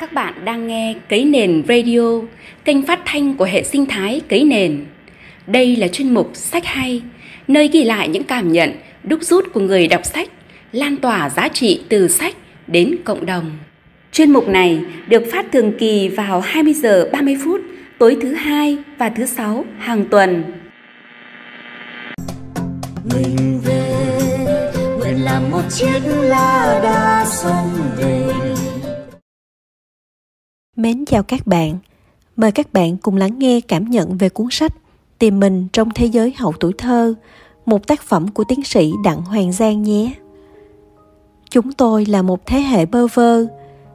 Các bạn đang nghe Cấy Nền Radio, kênh phát thanh của hệ sinh thái Cấy Nền. Đây là chuyên mục Sách Hay, nơi ghi lại những cảm nhận, đúc rút của người đọc sách, lan tỏa giá trị từ sách đến cộng đồng. Chuyên mục này được phát thường kỳ vào 20 giờ 30 phút tối thứ hai và thứ sáu hàng tuần. Mình về nguyện làm một chiếc lá đa sông về Mến chào các bạn. Mời các bạn cùng lắng nghe cảm nhận về cuốn sách Tìm mình trong thế giới hậu tuổi thơ, một tác phẩm của tiến sĩ Đặng Hoàng Giang nhé. Chúng tôi là một thế hệ bơ vơ,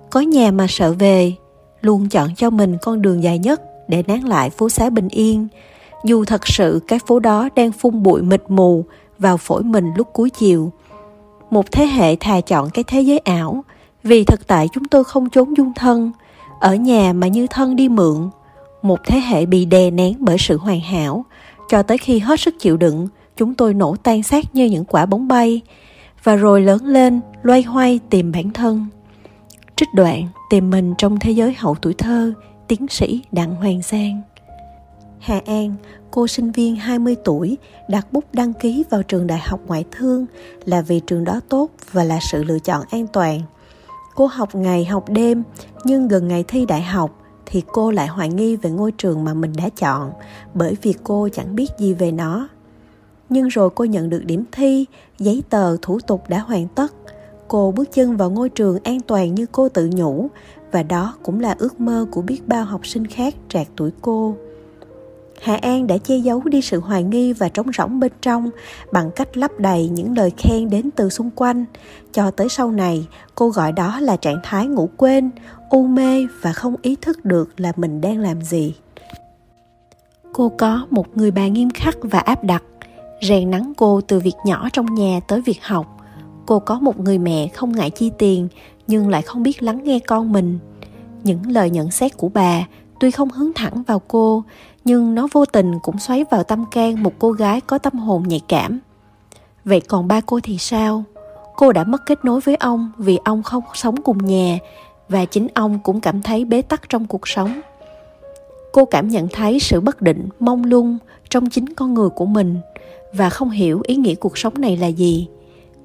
có nhà mà sợ về, luôn chọn cho mình con đường dài nhất để nán lại phố xá bình yên, dù thật sự cái phố đó đang phun bụi mịt mù vào phổi mình lúc cuối chiều. Một thế hệ thà chọn cái thế giới ảo, vì thực tại chúng tôi không trốn dung thân, ở nhà mà như thân đi mượn một thế hệ bị đè nén bởi sự hoàn hảo. Cho tới khi hết sức chịu đựng chúng tôi nổ tan xác như những quả bóng bay và rồi lớn lên loay hoay tìm bản thân. Trích đoạn tìm mình trong thế giới hậu tuổi thơ tiến sĩ đặng hoàng giang. Hà An, cô sinh viên 20 tuổi, đặt bút đăng ký vào trường đại học ngoại thương là vì trường đó tốt và là sự lựa chọn an toàn. Cô học ngày học đêm, nhưng gần ngày thi đại học thì cô lại hoài nghi về ngôi trường mà mình đã chọn bởi vì cô chẳng biết gì về nó. Nhưng rồi cô nhận được điểm thi, giấy tờ, thủ tục đã hoàn tất. Cô bước chân vào ngôi trường an toàn như cô tự nhủ và đó cũng là ước mơ của biết bao học sinh khác trạc tuổi cô. Hạ An đã che giấu đi sự hoài nghi và trống rỗng bên trong bằng cách lấp đầy những lời khen đến từ xung quanh. Cho tới sau này, cô gọi đó là trạng thái ngủ quên, u mê và không ý thức được là mình đang làm gì. Cô có một người bà nghiêm khắc và áp đặt, rèn nắng cô từ việc nhỏ trong nhà tới việc học. Cô có một người mẹ không ngại chi tiền nhưng lại không biết lắng nghe con mình. Những lời nhận xét của bà tuy không hướng thẳng vào cô nhưng nó vô tình cũng xoáy vào tâm can một cô gái có tâm hồn nhạy cảm. Vậy còn ba cô thì sao? Cô đã mất kết nối với ông vì ông không sống cùng nhà và chính ông cũng cảm thấy bế tắc trong cuộc sống. Cô cảm nhận thấy sự bất định, mông lung trong chính con người của mình và không hiểu ý nghĩa cuộc sống này là gì.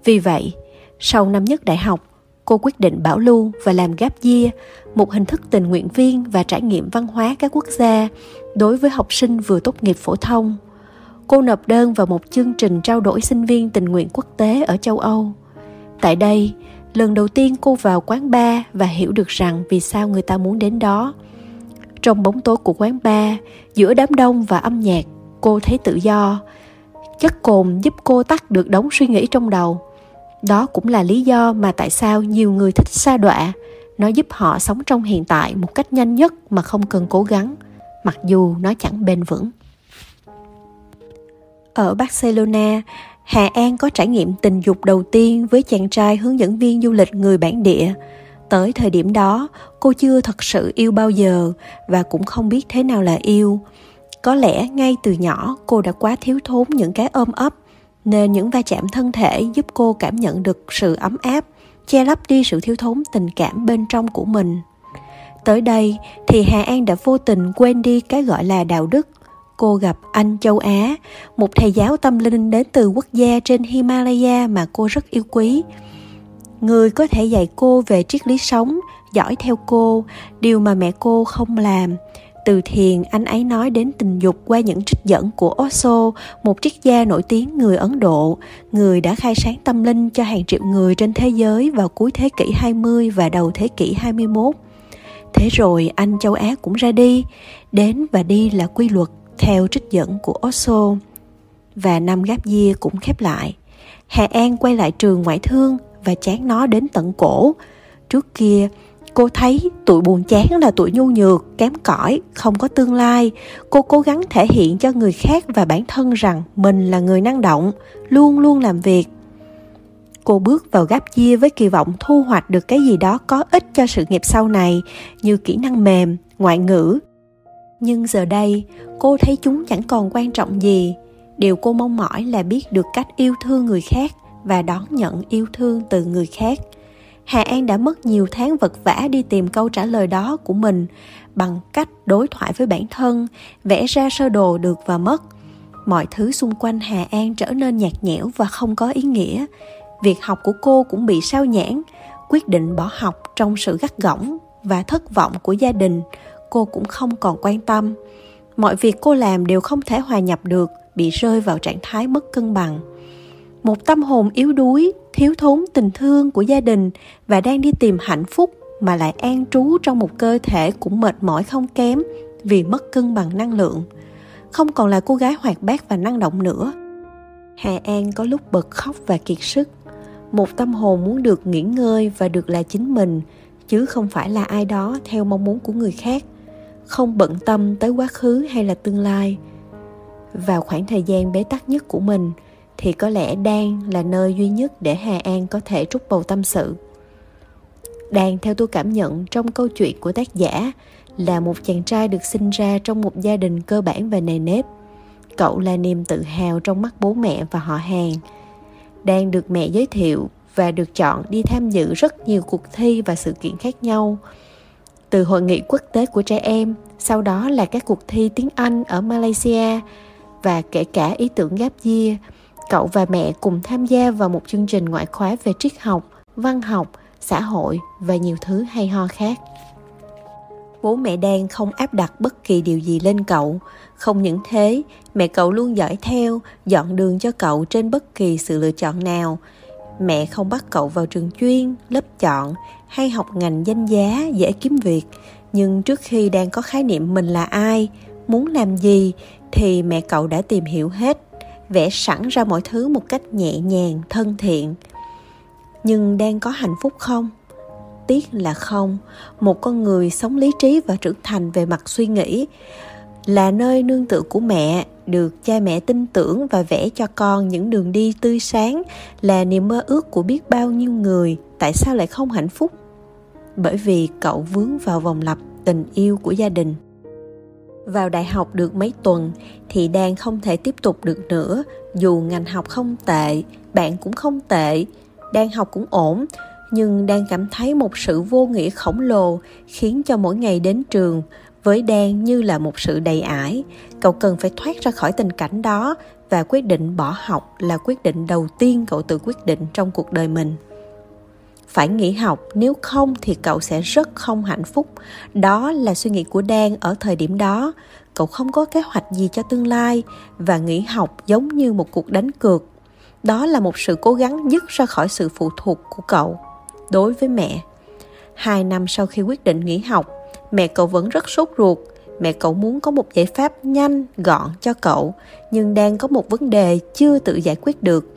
Vì vậy, sau năm nhất đại học cô quyết định bảo lưu và làm gap year, một hình thức tình nguyện viên và trải nghiệm văn hóa các quốc gia đối với học sinh vừa tốt nghiệp phổ thông. Cô nộp đơn vào một chương trình trao đổi sinh viên tình nguyện quốc tế ở châu Âu. Tại đây, lần đầu tiên cô vào quán bar và hiểu được rằng vì sao người ta muốn đến đó. Trong bóng tối của quán bar, giữa đám đông và âm nhạc, cô thấy tự do. Chất cồn giúp cô tắt được đống suy nghĩ trong đầu đó cũng là lý do mà tại sao nhiều người thích sa đọa. Nó giúp họ sống trong hiện tại một cách nhanh nhất mà không cần cố gắng, mặc dù nó chẳng bền vững. Ở barcelona, hà an có trải nghiệm tình dục đầu tiên với chàng trai hướng dẫn viên du lịch người bản địa. Tới thời điểm đó, cô chưa thật sự yêu bao giờ và cũng không biết thế nào là yêu. Có lẽ ngay từ nhỏ, cô đã quá thiếu thốn những cái ôm ấp nên những va chạm thân thể giúp cô cảm nhận được sự ấm áp, che lấp đi sự thiếu thốn tình cảm bên trong của mình. Tới đây thì hà an đã vô tình quên đi cái gọi là đạo đức. Cô gặp anh châu á, một thầy giáo tâm linh đến từ quốc gia trên himalaya mà cô rất yêu quý. Người có thể dạy cô về triết lý sống dõi theo cô, điều mà mẹ cô không làm từ thiền anh ấy nói đến tình dục qua những trích dẫn của Osho, một triết gia nổi tiếng người Ấn Độ, người đã khai sáng tâm linh cho hàng triệu người trên thế giới vào cuối thế kỷ 20 và đầu thế kỷ 21. Thế rồi anh châu Á cũng ra đi, đến và đi là quy luật theo trích dẫn của Osho. Và năm gáp year cũng khép lại. Hà An quay lại trường ngoại thương và chán nó đến tận cổ. Trước kia, cô thấy tuổi buồn chán là tuổi nhu nhược, kém cỏi, không có tương lai. Cô cố gắng thể hiện cho người khác và bản thân rằng mình là người năng động, luôn luôn làm việc. Cô bước vào gap year với kỳ vọng thu hoạch được cái gì đó có ích cho sự nghiệp sau này, như kỹ năng mềm, ngoại ngữ. Nhưng giờ đây, cô thấy chúng chẳng còn quan trọng gì. Điều cô mong mỏi là biết được cách yêu thương người khác và đón nhận yêu thương từ người khác. Hà An đã mất nhiều tháng vật vã đi tìm câu trả lời đó của mình bằng cách đối thoại với bản thân, vẽ ra sơ đồ được và mất. Mọi thứ xung quanh Hà An trở nên nhạt nhẽo và không có ý nghĩa. Việc học của cô cũng bị sao nhãn, quyết định bỏ học trong sự gắt gỏng và thất vọng của gia đình, cô cũng không còn quan tâm. Mọi việc cô làm đều không thể hòa nhập được, bị rơi vào trạng thái mất cân bằng một tâm hồn yếu đuối thiếu thốn tình thương của gia đình và đang đi tìm hạnh phúc mà lại an trú trong một cơ thể cũng mệt mỏi không kém vì mất cân bằng năng lượng. Không còn là cô gái hoạt bát và năng động nữa. Hà an có lúc bật khóc và kiệt sức. Một tâm hồn muốn được nghỉ ngơi và được là chính mình, chứ không phải là ai đó theo mong muốn của người khác. Không bận tâm tới quá khứ hay là tương lai. Vào khoảng thời gian bế tắc nhất của mình thì có lẽ Đan là nơi duy nhất để Hà An có thể trút bầu tâm sự. Đan theo tôi cảm nhận trong câu chuyện của tác giả là một chàng trai được sinh ra trong một gia đình cơ bản và nề nếp. Cậu là niềm tự hào trong mắt bố mẹ và họ hàng. Đan được mẹ giới thiệu và được chọn đi tham dự rất nhiều cuộc thi và sự kiện khác nhau. Từ hội nghị quốc tế của trẻ em, sau đó là các cuộc thi tiếng Anh ở Malaysia và kể cả ý tưởng gap year cậu và mẹ cùng tham gia vào một chương trình ngoại khóa về triết học, văn học, xã hội và nhiều thứ hay ho khác. Bố mẹ đang không áp đặt bất kỳ điều gì lên cậu. Không những thế, mẹ cậu luôn dõi theo, dọn đường cho cậu trên bất kỳ sự lựa chọn nào. Mẹ không bắt cậu vào trường chuyên, lớp chọn hay học ngành danh giá dễ kiếm việc. Nhưng trước khi đang có khái niệm mình là ai, muốn làm gì thì mẹ cậu đã tìm hiểu hết vẽ sẵn ra mọi thứ một cách nhẹ nhàng, thân thiện. Nhưng đang có hạnh phúc không? Tiếc là không. Một con người sống lý trí và trưởng thành về mặt suy nghĩ là nơi nương tựa của mẹ, được cha mẹ tin tưởng và vẽ cho con những đường đi tươi sáng, là niềm mơ ước của biết bao nhiêu người. Tại sao lại không hạnh phúc? Bởi vì cậu vướng vào vòng lặp tình yêu của gia đình vào đại học được mấy tuần thì đang không thể tiếp tục được nữa. Dù ngành học không tệ, bạn cũng không tệ, đang học cũng ổn, nhưng đang cảm thấy một sự vô nghĩa khổng lồ khiến cho mỗi ngày đến trường với đan như là một sự đầy ải. Cậu cần phải thoát ra khỏi tình cảnh đó và quyết định bỏ học là quyết định đầu tiên cậu tự quyết định trong cuộc đời mình phải nghỉ học, nếu không thì cậu sẽ rất không hạnh phúc. Đó là suy nghĩ của đan ở thời điểm đó. Cậu không có kế hoạch gì cho tương lai và nghỉ học giống như một cuộc đánh cược. Đó là một sự cố gắng dứt ra khỏi sự phụ thuộc của cậu. Đối với mẹ, hai năm sau khi quyết định nghỉ học, mẹ cậu vẫn rất sốt ruột. Mẹ cậu muốn có một giải pháp nhanh, gọn cho cậu, nhưng đang có một vấn đề chưa tự giải quyết được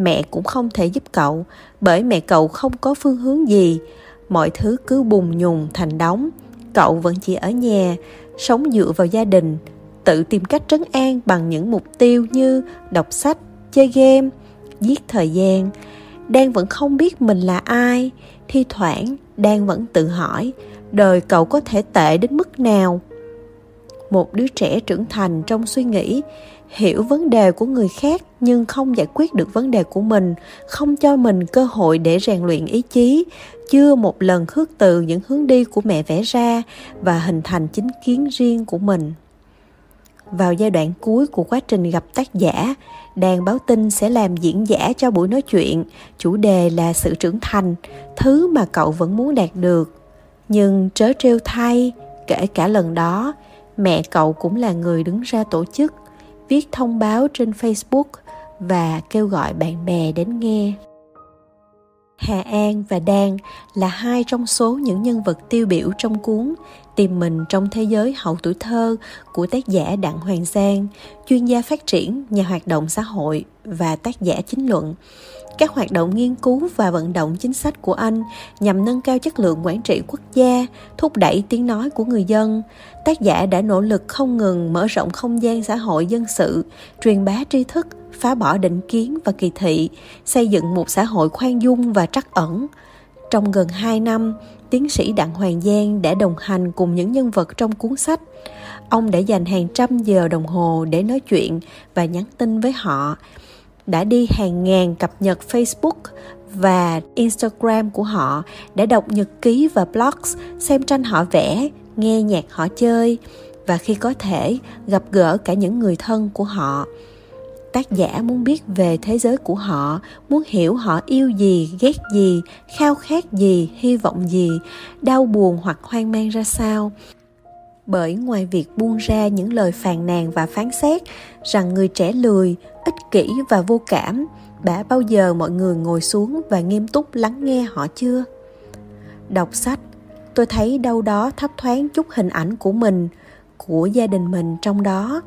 mẹ cũng không thể giúp cậu, bởi mẹ cậu không có phương hướng gì. Mọi thứ cứ bùng nhùng thành đống. Cậu vẫn chỉ ở nhà, sống dựa vào gia đình, tự tìm cách trấn an bằng những mục tiêu như đọc sách, chơi game, giết thời gian. Đang vẫn không biết mình là ai, thi thoảng đang vẫn tự hỏi, đời cậu có thể tệ đến mức nào? Một đứa trẻ trưởng thành trong suy nghĩ, hiểu vấn đề của người khác nhưng không giải quyết được vấn đề của mình, không cho mình cơ hội để rèn luyện ý chí, chưa một lần khước từ những hướng đi của mẹ vẽ ra và hình thành chính kiến riêng của mình. Vào giai đoạn cuối của quá trình gặp tác giả đàn báo tin sẽ làm diễn giả cho buổi nói chuyện, chủ đề là sự trưởng thành, thứ mà cậu vẫn muốn đạt được. Nhưng trớ trêu thay, kể cả lần đó mẹ cậu cũng là người đứng ra tổ chức, viết thông báo trên Facebook và kêu gọi bạn bè đến nghe. Hà An và Đan là hai trong số những nhân vật tiêu biểu trong cuốn Tìm mình trong thế giới hậu tuổi thơ của tác giả Đặng Hoàng Giang, chuyên gia phát triển, nhà hoạt động xã hội và tác giả chính luận các hoạt động nghiên cứu và vận động chính sách của anh nhằm nâng cao chất lượng quản trị quốc gia, thúc đẩy tiếng nói của người dân. Tác giả đã nỗ lực không ngừng mở rộng không gian xã hội dân sự, truyền bá tri thức, phá bỏ định kiến và kỳ thị, xây dựng một xã hội khoan dung và trắc ẩn. Trong gần 2 năm, tiến sĩ Đặng Hoàng Giang đã đồng hành cùng những nhân vật trong cuốn sách. Ông đã dành hàng trăm giờ đồng hồ để nói chuyện và nhắn tin với họ, đã đi hàng ngàn cập nhật Facebook và Instagram của họ đã đọc nhật ký và blogs, xem tranh họ vẽ, nghe nhạc họ chơi và khi có thể gặp gỡ cả những người thân của họ tác giả muốn biết về thế giới của họ, muốn hiểu họ yêu gì, ghét gì, khao khát gì, hy vọng gì, đau buồn hoặc hoang mang ra sao. Bởi ngoài việc buông ra những lời phàn nàn và phán xét rằng người trẻ lười, ích kỷ và vô cảm, đã bao giờ mọi người ngồi xuống và nghiêm túc lắng nghe họ chưa? Đọc sách, tôi thấy đâu đó thấp thoáng chút hình ảnh của mình, của gia đình mình trong đó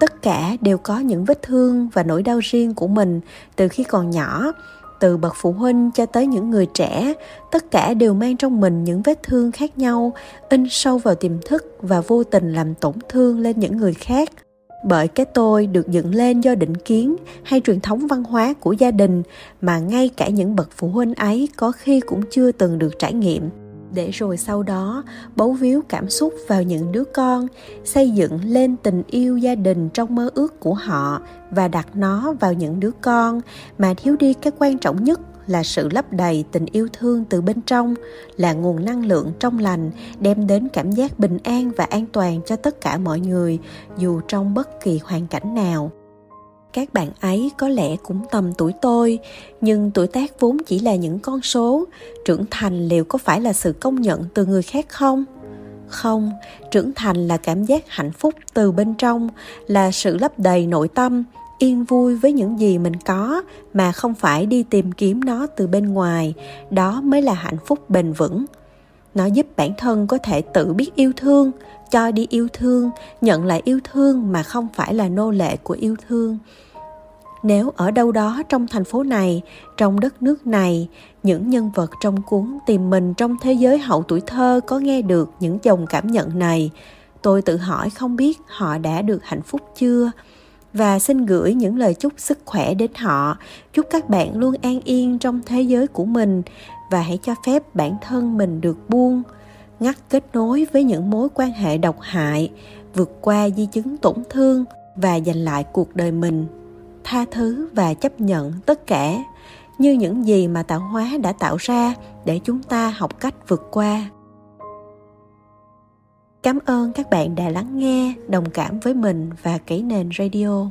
tất cả đều có những vết thương và nỗi đau riêng của mình từ khi còn nhỏ, từ bậc phụ huynh cho tới những người trẻ. Tất cả đều mang trong mình những vết thương khác nhau, in sâu vào tiềm thức và vô tình làm tổn thương lên những người khác. Bởi cái tôi được dựng lên do định kiến hay truyền thống văn hóa của gia đình mà ngay cả những bậc phụ huynh ấy có khi cũng chưa từng được trải nghiệm để rồi sau đó bấu víu cảm xúc vào những đứa con, xây dựng lên tình yêu gia đình trong mơ ước của họ và đặt nó vào những đứa con mà thiếu đi cái quan trọng nhất là sự lấp đầy tình yêu thương từ bên trong, là nguồn năng lượng trong lành đem đến cảm giác bình an và an toàn cho tất cả mọi người, dù trong bất kỳ hoàn cảnh nào các bạn ấy có lẽ cũng tầm tuổi tôi, nhưng tuổi tác vốn chỉ là những con số. Trưởng thành liệu có phải là sự công nhận từ người khác không? Không, trưởng thành là cảm giác hạnh phúc từ bên trong, là sự lấp đầy nội tâm, yên vui với những gì mình có mà không phải đi tìm kiếm nó từ bên ngoài. Đó mới là hạnh phúc bền vững. Nó giúp bản thân có thể tự biết yêu thương cho đi yêu thương, nhận lại yêu thương mà không phải là nô lệ của yêu thương. Nếu ở đâu đó trong thành phố này, trong đất nước này, những nhân vật trong cuốn tìm mình trong thế giới hậu tuổi thơ có nghe được những dòng cảm nhận này, tôi tự hỏi không biết họ đã được hạnh phúc chưa? Và xin gửi những lời chúc sức khỏe đến họ. Chúc các bạn luôn an yên trong thế giới của mình và hãy cho phép bản thân mình được buông ngắt kết nối với những mối quan hệ độc hại, vượt qua di chứng tổn thương và giành lại cuộc đời mình, tha thứ và chấp nhận tất cả, như những gì mà tạo hóa đã tạo ra để chúng ta học cách vượt qua. Cảm ơn các bạn đã lắng nghe, đồng cảm với mình và kỹ nền radio.